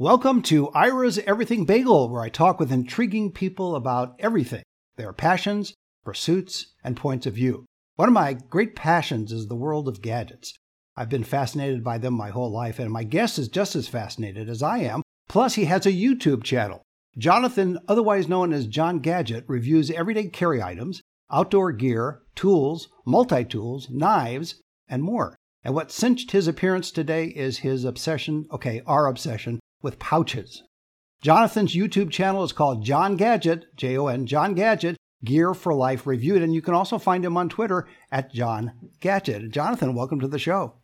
Welcome to Ira's Everything Bagel, where I talk with intriguing people about everything their passions, pursuits, and points of view. One of my great passions is the world of gadgets. I've been fascinated by them my whole life, and my guest is just as fascinated as I am. Plus, he has a YouTube channel. Jonathan, otherwise known as Jon Gadget, reviews everyday carry items, outdoor gear, tools, multi tools, knives, and more. And what cinched his appearance today is his obsession, okay, our obsession, with pouches. Jonathan's YouTube channel is called Jon Gadget, J O N, Jon Gadget, Gear for Life Reviewed. And you can also find him on Twitter at Jon Gadget. Jonathan, welcome to the show.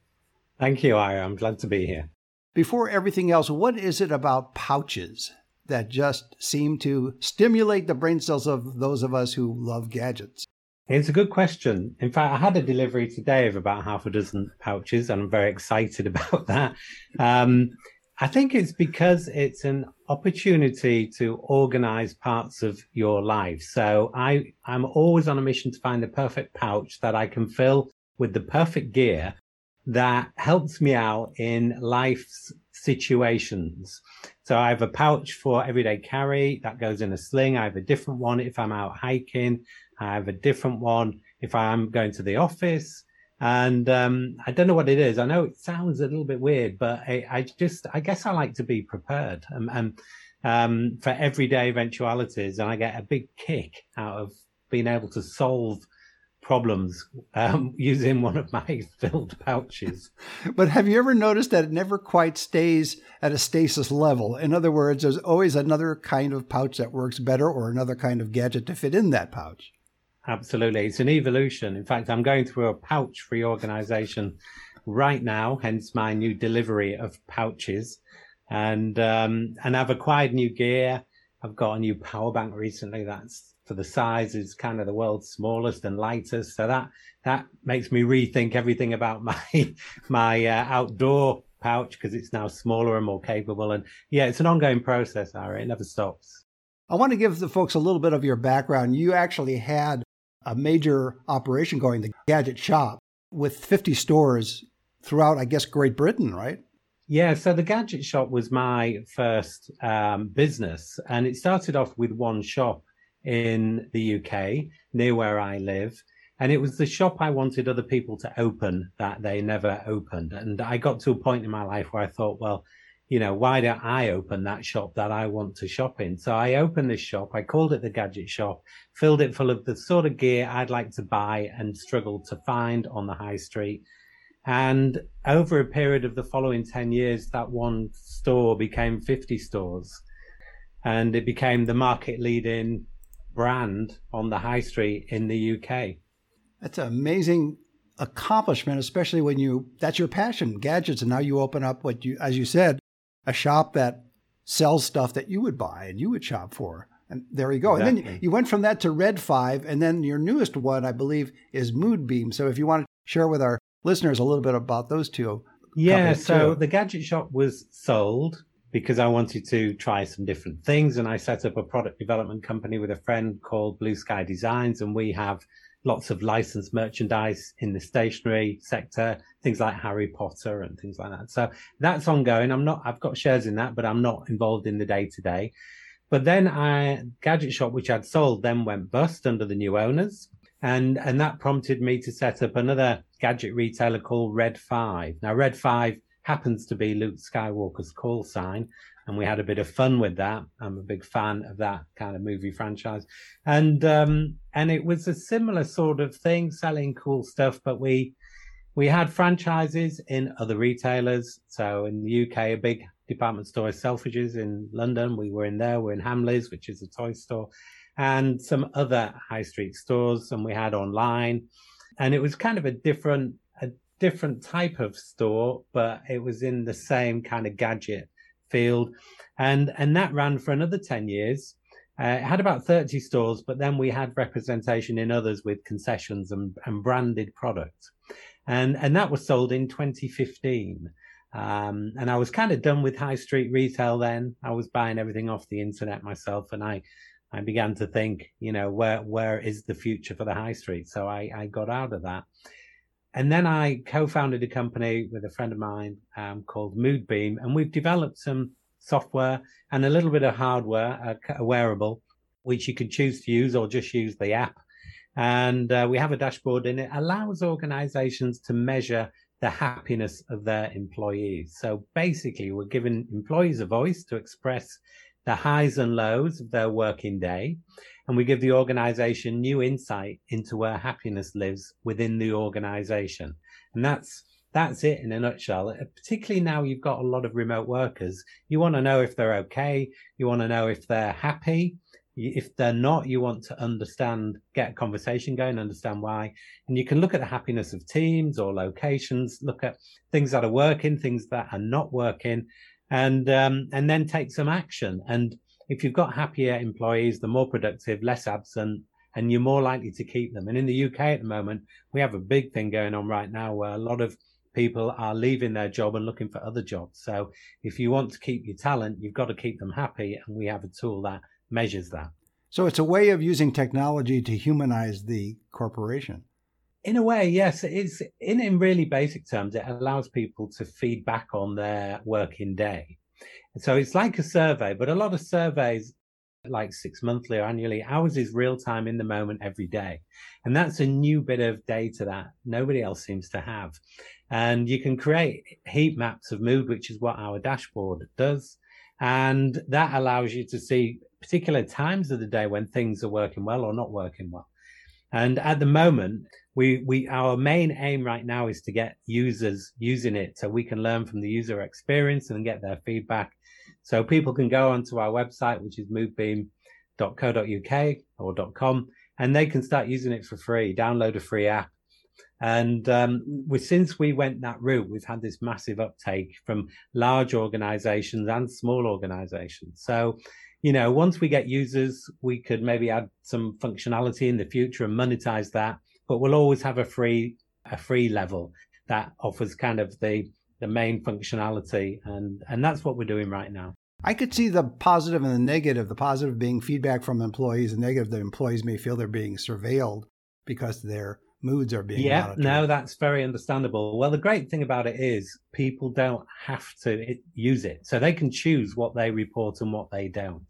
Thank you, Ira. I'm glad to be here. Before everything else, what is it about pouches that just seem to stimulate the brain cells of those of us who love gadgets? It's a good question. In fact, I had a delivery today of about half a dozen pouches, and I'm very excited about that. Um, I think it's because it's an opportunity to organize parts of your life. So I, I'm always on a mission to find the perfect pouch that I can fill with the perfect gear that helps me out in life's situations. So I have a pouch for everyday carry that goes in a sling. I have a different one if I'm out hiking. I have a different one if I'm going to the office. And um, I don't know what it is. I know it sounds a little bit weird, but I, I just, I guess I like to be prepared and, and um, for everyday eventualities. And I get a big kick out of being able to solve problems um, using one of my filled pouches. but have you ever noticed that it never quite stays at a stasis level? In other words, there's always another kind of pouch that works better or another kind of gadget to fit in that pouch. Absolutely. It's an evolution. In fact, I'm going through a pouch reorganization right now, hence my new delivery of pouches. And um, and I've acquired new gear. I've got a new power bank recently that's for the size is kind of the world's smallest and lightest. So that that makes me rethink everything about my my uh, outdoor pouch because it's now smaller and more capable. And yeah, it's an ongoing process, Ira. It never stops. I want to give the folks a little bit of your background. You actually had a major operation going, the Gadget Shop, with 50 stores throughout, I guess, Great Britain, right? Yeah, so the Gadget Shop was my first um, business, and it started off with one shop in the UK near where I live. And it was the shop I wanted other people to open that they never opened. And I got to a point in my life where I thought, well, you know, why don't I open that shop that I want to shop in? So I opened this shop. I called it the Gadget Shop, filled it full of the sort of gear I'd like to buy and struggled to find on the high street. And over a period of the following 10 years, that one store became 50 stores and it became the market leading brand on the high street in the UK. That's an amazing accomplishment, especially when you that's your passion, gadgets, and now you open up what you as you said, a shop that sells stuff that you would buy and you would shop for. And there you go. Exactly. And then you went from that to Red 5, and then your newest one, I believe, is Moodbeam. So if you want to share with our listeners a little bit about those two. Yeah, so too. the gadget shop was sold because I wanted to try some different things. And I set up a product development company with a friend called Blue Sky Designs, and we have lots of licensed merchandise in the stationery sector, things like Harry Potter and things like that. So that's ongoing. I'm not, I've got shares in that, but I'm not involved in the day to day. But then I, Gadget Shop, which I'd sold, then went bust under the new owners. And, and that prompted me to set up another gadget retailer called Red 5. Now, Red 5 happens to be Luke Skywalker's call sign and we had a bit of fun with that. I'm a big fan of that kind of movie franchise, and um, and it was a similar sort of thing, selling cool stuff. But we we had franchises in other retailers. So in the UK, a big department store is Selfridges in London. We were in there. We're in Hamleys, which is a toy store, and some other high street stores. And we had online, and it was kind of a different a different type of store, but it was in the same kind of gadget field, and and that ran for another ten years. Uh, it had about 30 stores, but then we had representation in others with concessions and, and branded products. And, and that was sold in 2015. Um, and I was kind of done with high street retail then. I was buying everything off the internet myself. And I, I began to think, you know, where, where is the future for the high street? So I, I got out of that. And then I co-founded a company with a friend of mine um, called Moodbeam, and we've developed some software and a little bit of hardware, a, a wearable, which you can choose to use or just use the app. And uh, we have a dashboard and it allows organizations to measure the happiness of their employees. So basically, we're giving employees a voice to express the highs and lows of their working day. And we give the organization new insight into where happiness lives within the organization. And that's that's it in a nutshell. Uh, particularly now you've got a lot of remote workers. You want to know if they're okay. You want to know if they're happy. If they're not, you want to understand, get a conversation going, understand why. And you can look at the happiness of teams or locations, look at things that are working, things that are not working, and um, and then take some action. And if you've got happier employees, the more productive, less absent, and you're more likely to keep them. And in the UK at the moment, we have a big thing going on right now where a lot of people are leaving their job and looking for other jobs. So if you want to keep your talent, you've got to keep them happy. And we have a tool that measures that. So it's a way of using technology to humanize the corporation. In a way, yes. It's in, in really basic terms, it allows people to feed back on their working day. so it's like a survey, but a lot of surveys like six monthly or annually. Ours is real time in the moment every day. And that's a new bit of data that nobody else seems to have. And you can create heat maps of mood, which is what our dashboard does. And that allows you to see particular times of the day when things are working well or not working well. And at the moment, we, we, our main aim right now is to get users using it so we can learn from the user experience and get their feedback so people can go onto our website, which is moodbeam.co.uk or .com, and they can start using it for free, download a free app. And um, we, since we went that route, we've had this massive uptake from large organizations and small organizations. So, you know, once we get users, we could maybe add some functionality in the future and monetize that, but we'll always have a free, a free level that offers kind of the the main functionality and and that's what we're doing right now. I could see the positive and the negative. The positive being feedback from employees the negative the employees may feel they're being surveilled because their moods are being yeah monitored. no that's very understandable. Well the great thing about it is people don't have to use it. So they can choose what they report and what they don't.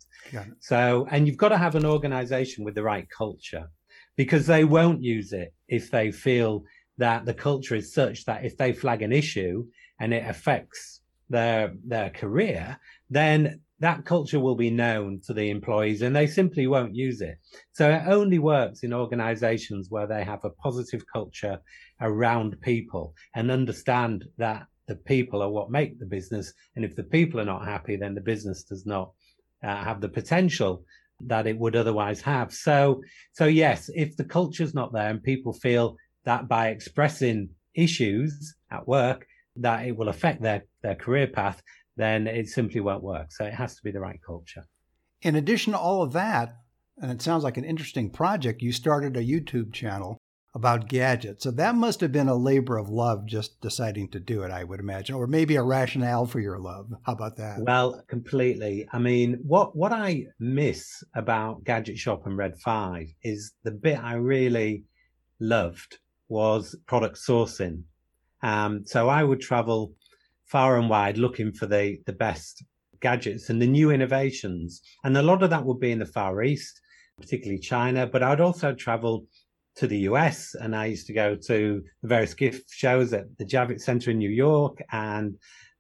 So and you've got to have an organization with the right culture because they won't use it if they feel that the culture is such that if they flag an issue and it affects their their career, then that culture will be known to the employees and they simply won't use it. So it only works in organizations where they have a positive culture around people and understand that the people are what make the business. And if the people are not happy, then the business does not uh, have the potential that it would otherwise have. So, so yes, if the culture's not there and people feel that by expressing issues at work, that it will affect their, their career path, then it simply won't work. So it has to be the right culture. In addition to all of that, and it sounds like an interesting project, you started a YouTube channel about gadgets. So that must have been a labor of love just deciding to do it, I would imagine, or maybe a rationale for your love. How about that? Well, completely. I mean, what what I miss about Gadget Shop and Red 5 is the bit I really loved was product sourcing. Um, so I would travel far and wide looking for the, the best gadgets and the new innovations. And a lot of that would be in the Far East, particularly China, but I'd also travel to the US and I used to go to the various gift shows at the Javits Center in New York and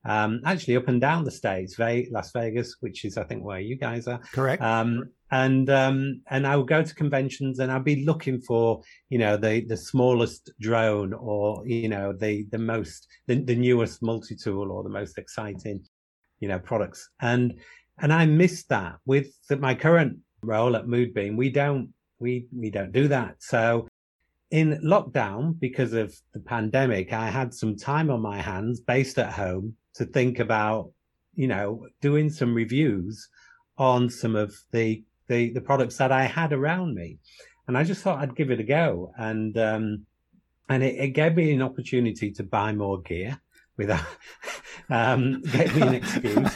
um, actually up and down the states, Las Vegas, which is I think where you guys are. Correct. Um, and um, and I would go to conventions and I'd be looking for you know the the smallest drone or you know the the most the, the newest multi tool or the most exciting you know products and and I missed that with the, my current role at Moodbeam. We don't we we don't do that. So in lockdown because of the pandemic, I had some time on my hands based at home to think about, you know, doing some reviews on some of the the, the products that I had around me. And I just thought I'd give it a go. And um, and it, it gave me an opportunity to buy more gear without um, gave me an excuse.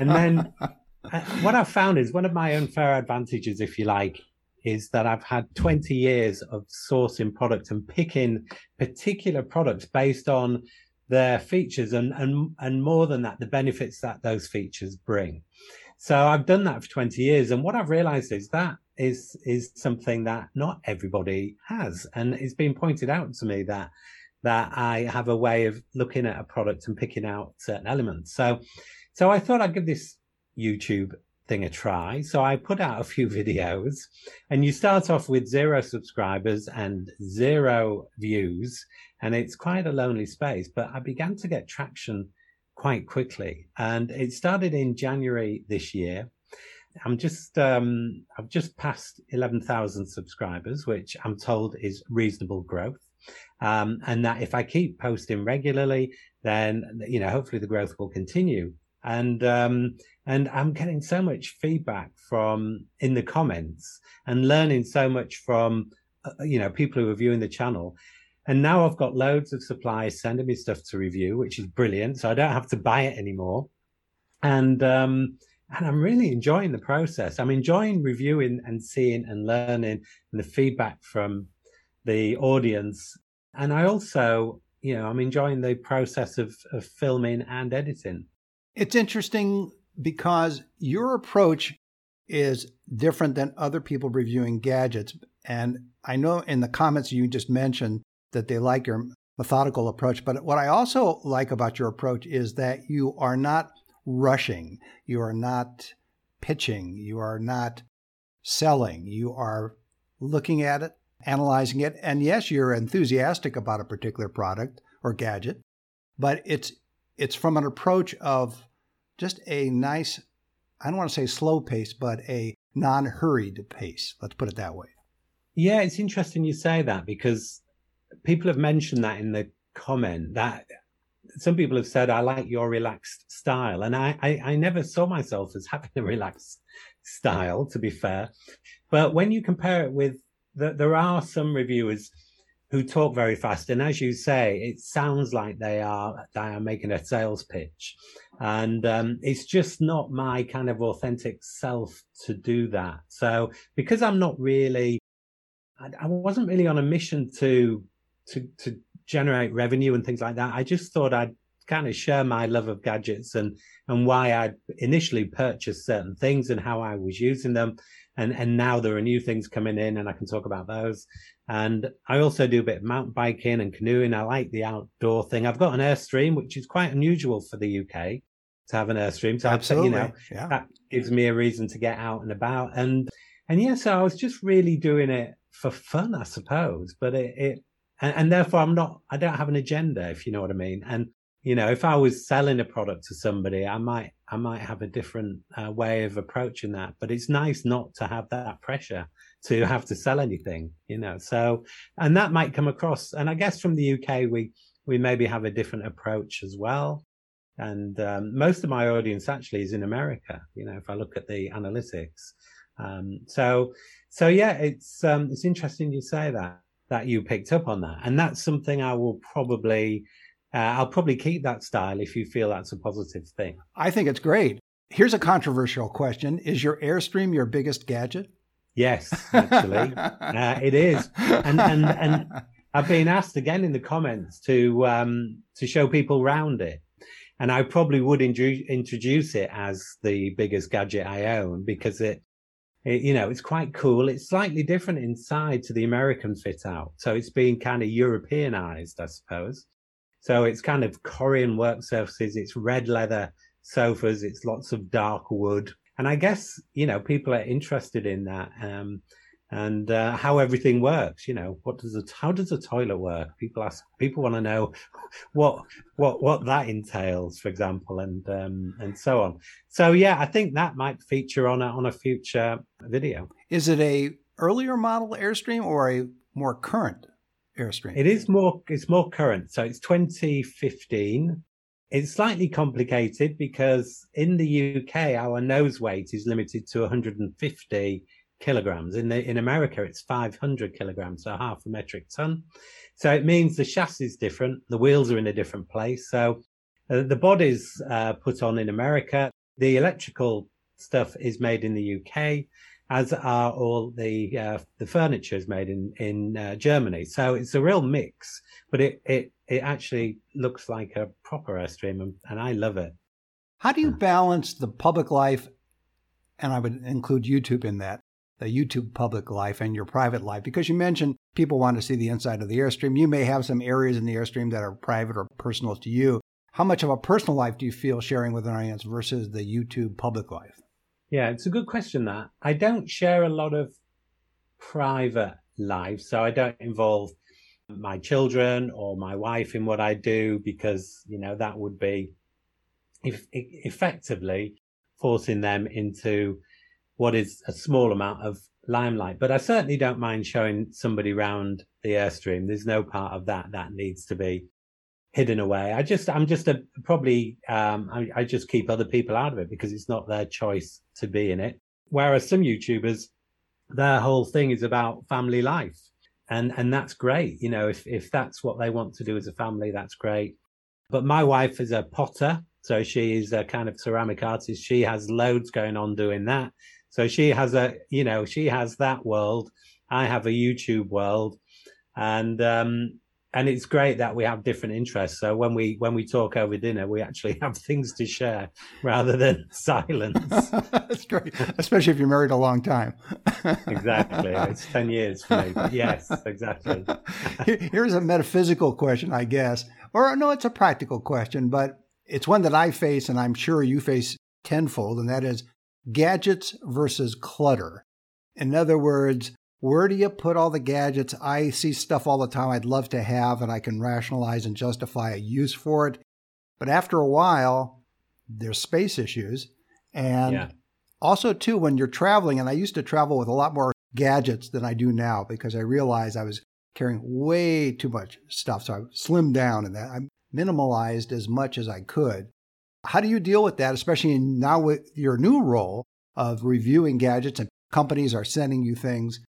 and then uh, what I've found is one of my unfair advantages, if you like, is that I've had 20 years of sourcing products and picking particular products based on their features and, and, and more than that, the benefits that those features bring. So I've done that for 20 years. And what I've realized is that is, is something that not everybody has. And it's been pointed out to me that, that I have a way of looking at a product and picking out certain elements. So, so I thought I'd give this YouTube thing a try. So I put out a few videos and you start off with zero subscribers and zero views. And it's quite a lonely space, but I began to get traction quite quickly. And it started in January this year. I'm just, um, I've just passed 11,000 subscribers, which I'm told is reasonable growth. Um, and that if I keep posting regularly, then, you know, hopefully the growth will continue. And, um, and I'm getting so much feedback from in the comments and learning so much from, uh, you know, people who are viewing the channel. And now I've got loads of suppliers sending me stuff to review, which is brilliant. So I don't have to buy it anymore. And, um, and I'm really enjoying the process. I'm enjoying reviewing and seeing and learning and the feedback from the audience. And I also, you know, I'm enjoying the process of, of filming and editing. It's interesting because your approach is different than other people reviewing gadgets. And I know in the comments you just mentioned that they like your methodical approach. But what I also like about your approach is that you are not rushing, you are not pitching, you are not selling, you are looking at it, analyzing it. And yes, you're enthusiastic about a particular product or gadget, but it's it's from an approach of just a nice, I don't want to say slow pace, but a non hurried pace. Let's put it that way. Yeah, it's interesting you say that because people have mentioned that in the comment that some people have said, I like your relaxed style. And I, I, I never saw myself as having a relaxed style, to be fair. But when you compare it with, the, there are some reviewers who talk very fast. And as you say, it sounds like they are they are making a sales pitch, and um, it's just not my kind of authentic self to do that. So because I'm not really, I, I wasn't really on a mission to to to generate revenue and things like that. I just thought I'd kind of share my love of gadgets and and why I initially purchased certain things and how I was using them and and now there are new things coming in and I can talk about those and I also do a bit of mountain biking and canoeing. I like the outdoor thing. I've got an Airstream, which is quite unusual for the UK to have an Airstream. So Absolutely. you know, yeah. that gives me a reason to get out and about. And, and yeah, so I was just really doing it for fun, I suppose, but it, it and, and therefore I'm not, I don't have an agenda, if you know what I mean. And, you know, if I was selling a product to somebody, I might, I might have a different uh, way of approaching that, but it's nice not to have that pressure to have to sell anything, you know. So, and that might come across. And I guess from the UK, we we maybe have a different approach as well. And um, most of my audience actually is in America. You know, if I look at the analytics. Um, so, so yeah, it's um, it's interesting you say that that you picked up on that, and that's something I will probably. Uh, I'll probably keep that style if you feel that's a positive thing. I think it's great. Here's a controversial question Is your Airstream your biggest gadget? Yes, actually, uh, it is, and and and I've been asked again in the comments to um, to show people around it, and I probably would in- introduce it as the biggest gadget I own because it, it, you know, it's quite cool. It's slightly different inside to the American fit out, so it's been kind of Europeanized, I suppose. So it's kind of Corian work surfaces, it's red leather sofas, it's lots of dark wood and I guess you know people are interested in that um, and uh, how everything works. You know, what does a how does a toilet work? People ask. People want to know what what what that entails, for example, and um, and so on. So yeah, I think that might feature on a on a future video. Is it a earlier model Airstream or a more current Airstream? It is more. It's more current. So it's 2015. It's slightly complicated because in the UK, our nose weight is limited to 150 kilograms. In the in America, it's 500 kilograms, so half a metric ton. So it means the chassis is different. The wheels are in a different place. So uh, the body's uh, put on in America. The electrical stuff is made in the UK. As are all the uh, the furniture is made in in uh, Germany. So it's a real mix, but it it it actually looks like a proper Airstream, and, and I love it. How do you balance the public life, and I would include YouTube in that, the YouTube public life and your private life? Because you mentioned people want to see the inside of the Airstream. You may have some areas in the Airstream that are private or personal to you. How much of a personal life do you feel sharing with an audience versus the YouTube public life? Yeah, it's a good question that. I don't share a lot of private life, so I don't involve my children or my wife in what I do because, you know, that would be if, effectively forcing them into what is a small amount of limelight. But I certainly don't mind showing somebody around the Airstream. There's no part of that that needs to be hidden away. I just, I'm just a probably, um, I, I, just keep other people out of it because it's not their choice to be in it. Whereas some YouTubers, their whole thing is about family life. And, and that's great. You know, if, if that's what they want to do as a family, that's great. But my wife is a potter. So she is a kind of ceramic artist. She has loads going on doing that. So she has a, you know, she has that world. I have a YouTube world. And, um, and it's great that we have different interests. So when we when we talk over dinner, we actually have things to share rather than silence. That's great, especially if you're married a long time. exactly, it's ten years for me. Yes, exactly. Here's a metaphysical question, I guess, or no, it's a practical question, but it's one that I face, and I'm sure you face tenfold, and that is gadgets versus clutter. In other words, where do you put all the gadgets? I see stuff all the time I'd love to have, and I can rationalize and justify a use for it. But after a while, there's space issues. And yeah. also, too, when you're traveling, and I used to travel with a lot more gadgets than I do now because I realized I was carrying way too much stuff. So I slimmed down and that I minimalized as much as I could. How do you deal with that, especially now with your new role of reviewing gadgets and companies are sending you things?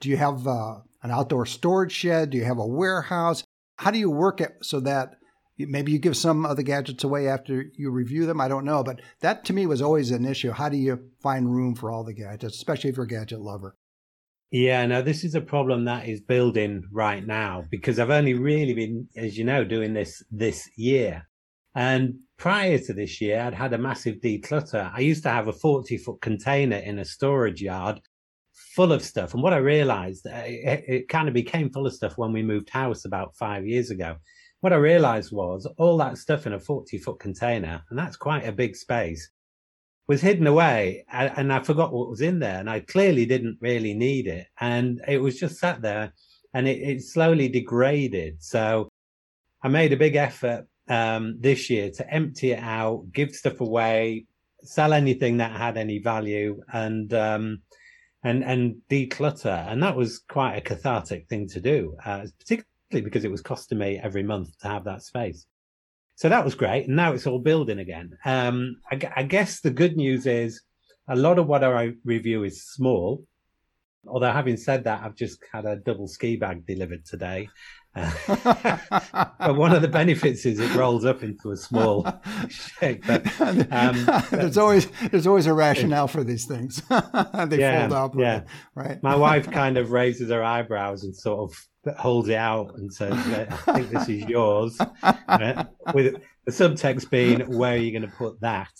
Do you have uh, an outdoor storage shed? Do you have a warehouse? How do you work it so that maybe you give some of the gadgets away after you review them? I don't know, but that to me was always an issue. How do you find room for all the gadgets, especially if you're a gadget lover? Yeah, no, this is a problem that is building right now because I've only really been, as you know, doing this this year. And prior to this year, I'd had a massive declutter. I used to have a 40 foot container in a storage yard full of stuff. And what I realized, uh, it, it, kind of became full of stuff when we moved house about five years ago. What I realized was all that stuff in a 40 foot container, and that's quite a big space, was hidden away. And I forgot what was in there. And I clearly didn't really need it. And it was just sat there and it, it slowly degraded. So I made a big effort um, this year to empty it out, give stuff away, sell anything that had any value. And, um, and and declutter. And that was quite a cathartic thing to do, uh, particularly because it was costing me every month to have that space. So that was great. And now it's all building again. Um, I, I guess the good news is a lot of what I review is small. Although having said that, I've just had a double ski bag delivered today, but one of the benefits is it rolls up into a small shape. But, um, there's always there's always a rationale for these things. they yeah, fold up, yeah. right? My wife kind of raises her eyebrows and sort of holds it out and says, "I think this is yours," with the subtext being, "Where are you going to put that?"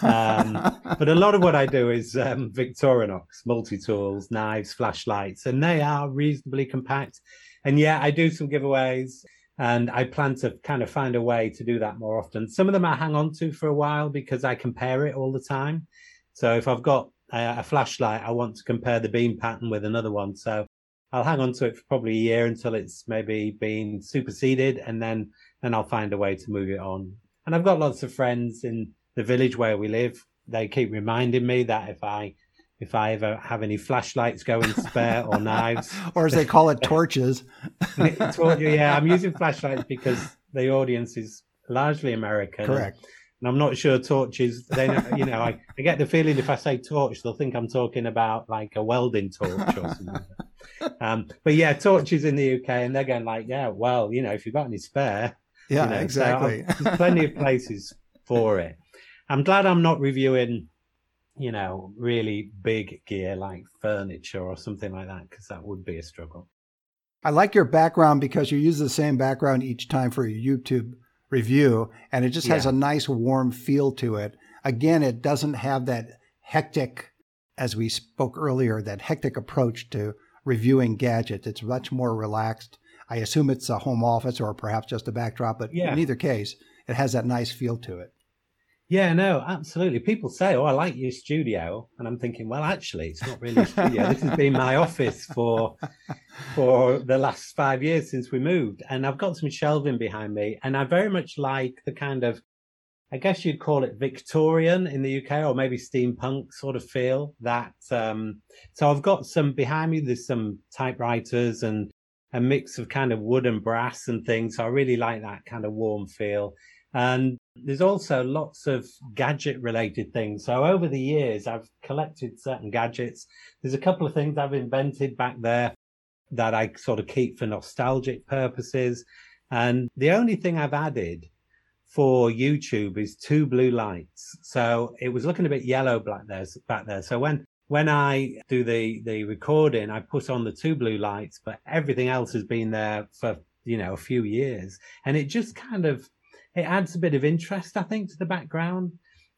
Um, but a lot of what I do is um, Victorinox multi tools, knives, flashlights, and they are reasonably compact and yeah, I do some giveaways and I plan to kind of find a way to do that more often. Some of them I hang on to for a while because I compare it all the time. So if I've got a, a flashlight, I want to compare the beam pattern with another one. So I'll hang on to it for probably a year until it's maybe been superseded and then, then I'll find a way to move it on. And I've got lots of friends in the village where we live. They keep reminding me that if I if I ever have any flashlights going spare or knives. or as they call it, torches. yeah, I'm using flashlights because the audience is largely American. Correct. And I'm not sure torches, they, you know, I, I get the feeling if I say torch, they'll think I'm talking about like a welding torch or something. um, but yeah, torches in the UK, and they're going like, yeah, well, you know, if you've got any spare. Yeah, you know, exactly. So there's plenty of places for it. I'm glad I'm not reviewing you know, really big gear like furniture or something like that, because that would be a struggle. I like your background because you use the same background each time for your YouTube review, and it just has a nice warm feel to it. Again, it doesn't have that hectic, as we spoke earlier, that hectic approach to reviewing gadgets. It's much more relaxed. I assume it's a home office or perhaps just a backdrop, but yeah. in either case, it has that nice feel to it. Yeah, no, absolutely. People say, "Oh, I like your studio," and I'm thinking, well, actually, it's not really a studio. this has been my office for for the last five years since we moved, and I've got some shelving behind me, and I very much like the kind of, I guess you'd call it Victorian in the UK, or maybe steampunk sort of feel. That um, so I've got some behind me. There's some typewriters and a mix of kind of wood and brass and things. So I really like that kind of warm feel. And there's also lots of gadget related things. So over the years, I've collected certain gadgets. There's a couple of things I've invented back there that I sort of keep for nostalgic purposes. And the only thing I've added for YouTube is two blue lights. So it was looking a bit yellow black there, back there. So when, when I do the, the recording, I put on the two blue lights, but everything else has been there for, you know, a few years. And it just kind of it adds a bit of interest, I think, to the background.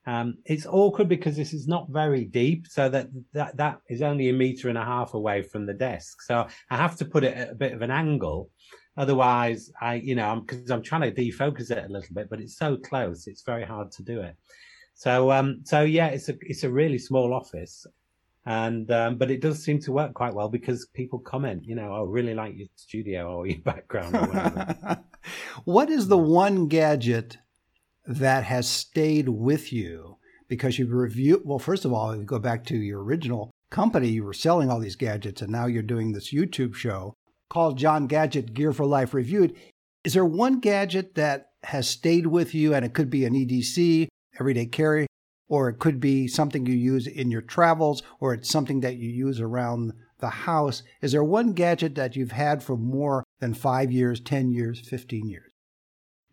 Um, it's awkward because this is not very deep, so that, that that is only a meter and a half away from the desk. So I have to put it at a bit of an angle. Otherwise, I, you know, because I'm, I'm, trying to defocus it a little bit, but it's so close, it's very hard to do it. So, um, so yeah, it's a it's a really small office, and um, but it does seem to work quite well because people comment, you know, oh, really like your studio or your background or whatever. what is the one gadget that has stayed with you because you've reviewed? Well, first of all, you go back to your original company, you were selling all these gadgets, and now you're doing this YouTube show called Jon Gadget Gear for Life Reviewed. Is there one gadget that has stayed with you, and it could be an EDC, everyday carry, or it could be something you use in your travels, or it's something that you use around the house. Is there one gadget that you've had for more than five years, 10 years, 15 years?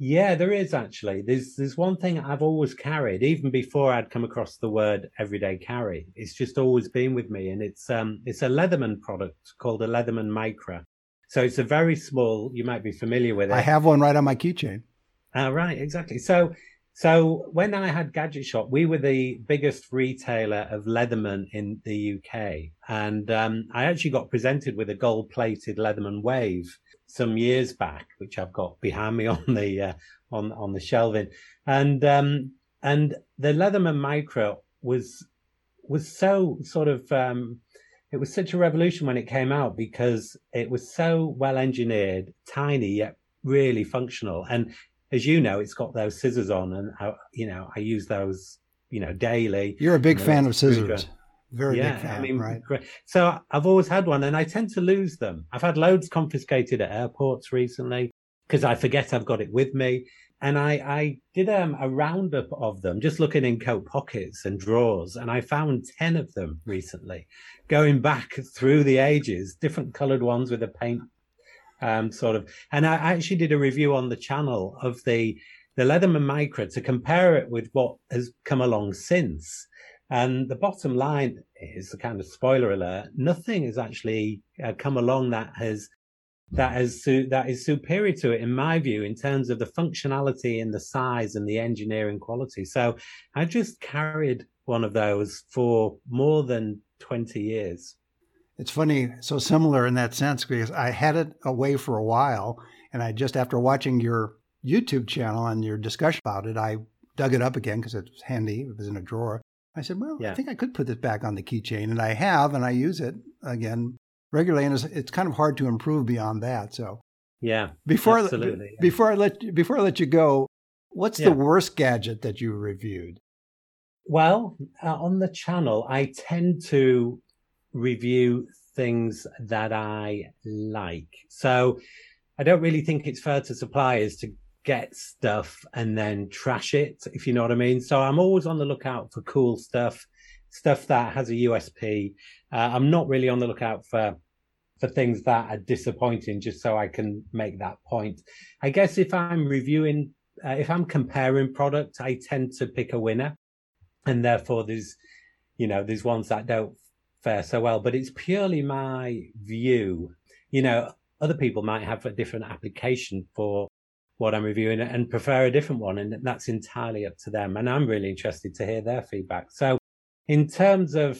Yeah, there is actually. There's there's one thing I've always carried, even before I'd come across the word everyday carry. It's just always been with me, and it's um it's a Leatherman product called a Leatherman Micra. So it's a very small. You might be familiar with it. I have one right on my keychain. Uh, right, exactly. So so when I had Gadget Shop, we were the biggest retailer of Leatherman in the UK, and um, I actually got presented with a gold-plated Leatherman Wave some years back, which I've got behind me on the uh, on on the shelving, and um, and the Leatherman Micra was was so sort of um, it was such a revolution when it came out because it was so well engineered, tiny yet really functional, and as you know, it's got those scissors on, and I, you know I use those you know daily. You're a big fan of scissors. Very yeah, big fan, I mean, right? Great. So I've always had one, and I tend to lose them. I've had loads confiscated at airports recently because I forget I've got it with me. And I, I did um, a roundup of them, just looking in coat pockets and drawers, and I found 10 of them recently, going back through the ages, different colored ones with a paint um, sort of. And I actually did a review on the channel of the the Leatherman Micra to compare it with what has come along since. And the bottom line is the kind of spoiler alert: nothing has actually uh, come along that has that has that is superior to it in my view in terms of the functionality and the size and the engineering quality. So I just carried one of those for more than 20 years. It's funny, so similar in that sense because I had it away for a while, and I just after watching your YouTube channel and your discussion about it, I dug it up again because it was handy. It was in a drawer. I said, "Well, yeah. I think I could put this back on the keychain," and I have, and I use it again regularly, and it's, it's kind of hard to improve beyond that. So, yeah, before absolutely. I, before I let before I let you go, what's yeah. the worst gadget that you reviewed? Well, uh, on the channel, I tend to review things that I like. So I don't really think it's fair to suppliers to get stuff and then trash it, if you know what I mean. So I'm always on the lookout for cool stuff, stuff that has a USP. Uh, I'm not really on the lookout for for things that are disappointing, just so I can make that point. I guess if I'm reviewing, uh, if I'm comparing products, I tend to pick a winner, and therefore there's you know, there's ones that don't fare so well, but it's purely my view. You know, other people might have a different application for what I'm reviewing and prefer a different one. And that's entirely up to them. And I'm really interested to hear their feedback. So in terms of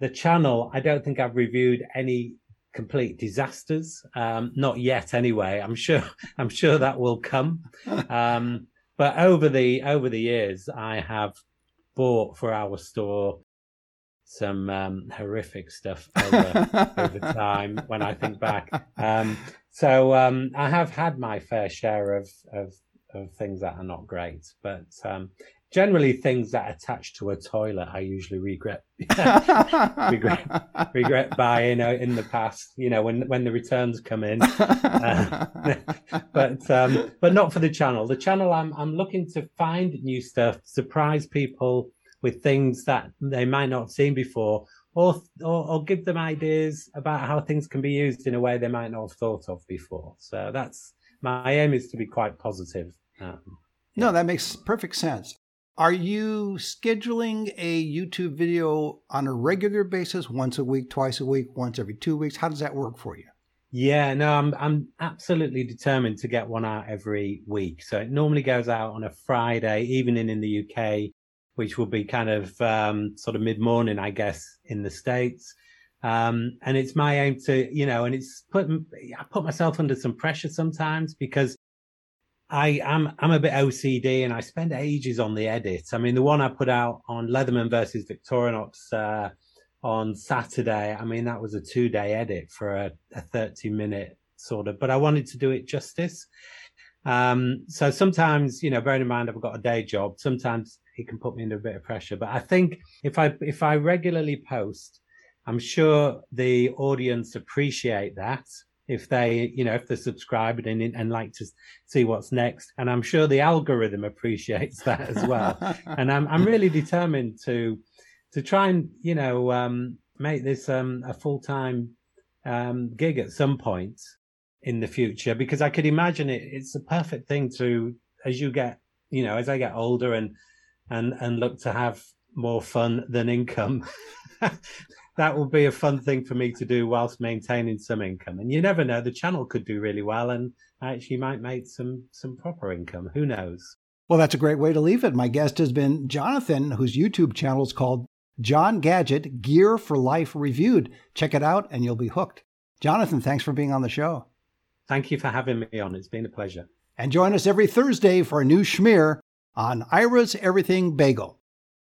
the channel, I don't think I've reviewed any complete disasters. Um, not yet anyway. I'm sure, I'm sure that will come. Um, but over the, over the years, I have bought for our store some um, horrific stuff over, over time when I think back. Um, so um, I have had my fair share of, of, of things that are not great, but um, generally things that attach to a toilet I usually regret regret regret buying in the past. You know when when the returns come in, uh, but um, but not for the channel. The channel I'm I'm looking to find new stuff, surprise people with things that they might not have seen before, or, or, or give them ideas about how things can be used in a way they might not have thought of before. So that's my aim is to be quite positive. Um, yeah. No, that makes perfect sense. Are you scheduling a YouTube video on a regular basis, once a week, twice a week, once every two weeks? How does that work for you? Yeah, no, I'm I'm absolutely determined to get one out every week. So it normally goes out on a Friday evening in the UK which will be kind of um, sort of mid morning, I guess, in the States. Um, and it's my aim to, you know, and it's put, I put myself under some pressure sometimes because I am, I'm a bit OCD and I spend ages on the edit. I mean, the one I put out on Leatherman versus Victorinox, uh, on Saturday, I mean, that was a two day edit for a, a 30 minute sort of, but I wanted to do it justice. Um, so sometimes, you know, bearing in mind I've got a day job, sometimes it can put me under a bit of pressure. But I think if I if I regularly post, I'm sure the audience appreciate that if they you know if they're subscribed and and like to see what's next. And i'm sure the algorithm appreciates that as well. And i'm i'm really determined to to try and you know um, make this um, a full-time um, gig at some point in the future. Because i could imagine it it's a perfect thing to as you get you know as i get older and and and look to have more fun than income. that will be a fun thing for me to do whilst maintaining some income. And you never know, the channel could do really well and I actually might make some some proper income. Who knows? Well, that's a great way to leave it. My guest has been Jonathan, whose YouTube channel is called Jon Gadget Gear for Life Reviewed. Check it out and you'll be hooked. Jonathan, thanks for being on the show. Thank you for having me on. It's been a pleasure. And join us every Thursday for a new schmear on Ira's Everything Bagel.